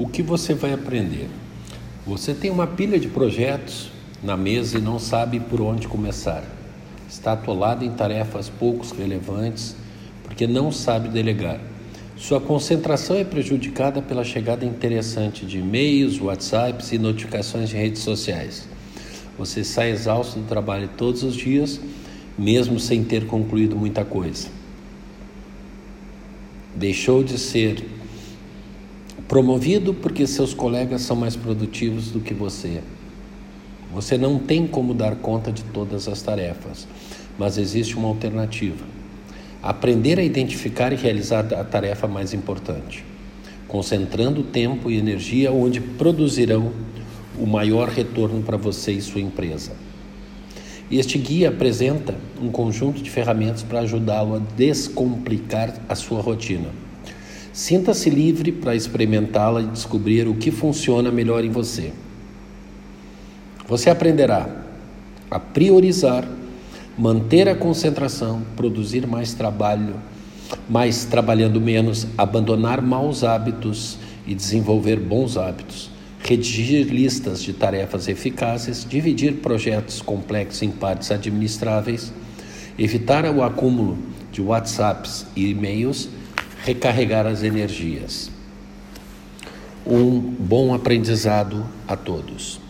O que você vai aprender? Você tem uma pilha de projetos na mesa e não sabe por onde começar. Está atolado em tarefas poucos relevantes porque não sabe delegar. Sua concentração é prejudicada pela chegada interessante de e-mails, WhatsApps e notificações de redes sociais. Você sai exausto do trabalho todos os dias, mesmo sem ter concluído muita coisa. Deixou de ser promovido porque seus colegas são mais produtivos do que você. Você não tem como dar conta de todas as tarefas, mas existe uma alternativa. Aprender a identificar e realizar a tarefa mais importante, concentrando tempo e energia onde produzirão o maior retorno para você e sua empresa. Este guia apresenta um conjunto de ferramentas para ajudá-lo a descomplicar a sua rotina Sinta-se livre para experimentá-la e descobrir o que funciona melhor em você. Você aprenderá a priorizar, manter a concentração, produzir mais trabalho, mais trabalhando menos, abandonar maus hábitos e desenvolver bons hábitos, redigir listas de tarefas eficazes, dividir projetos complexos em partes administráveis, evitar o acúmulo de WhatsApps e e-mails recarregar as energias. Um bom aprendizado a todos.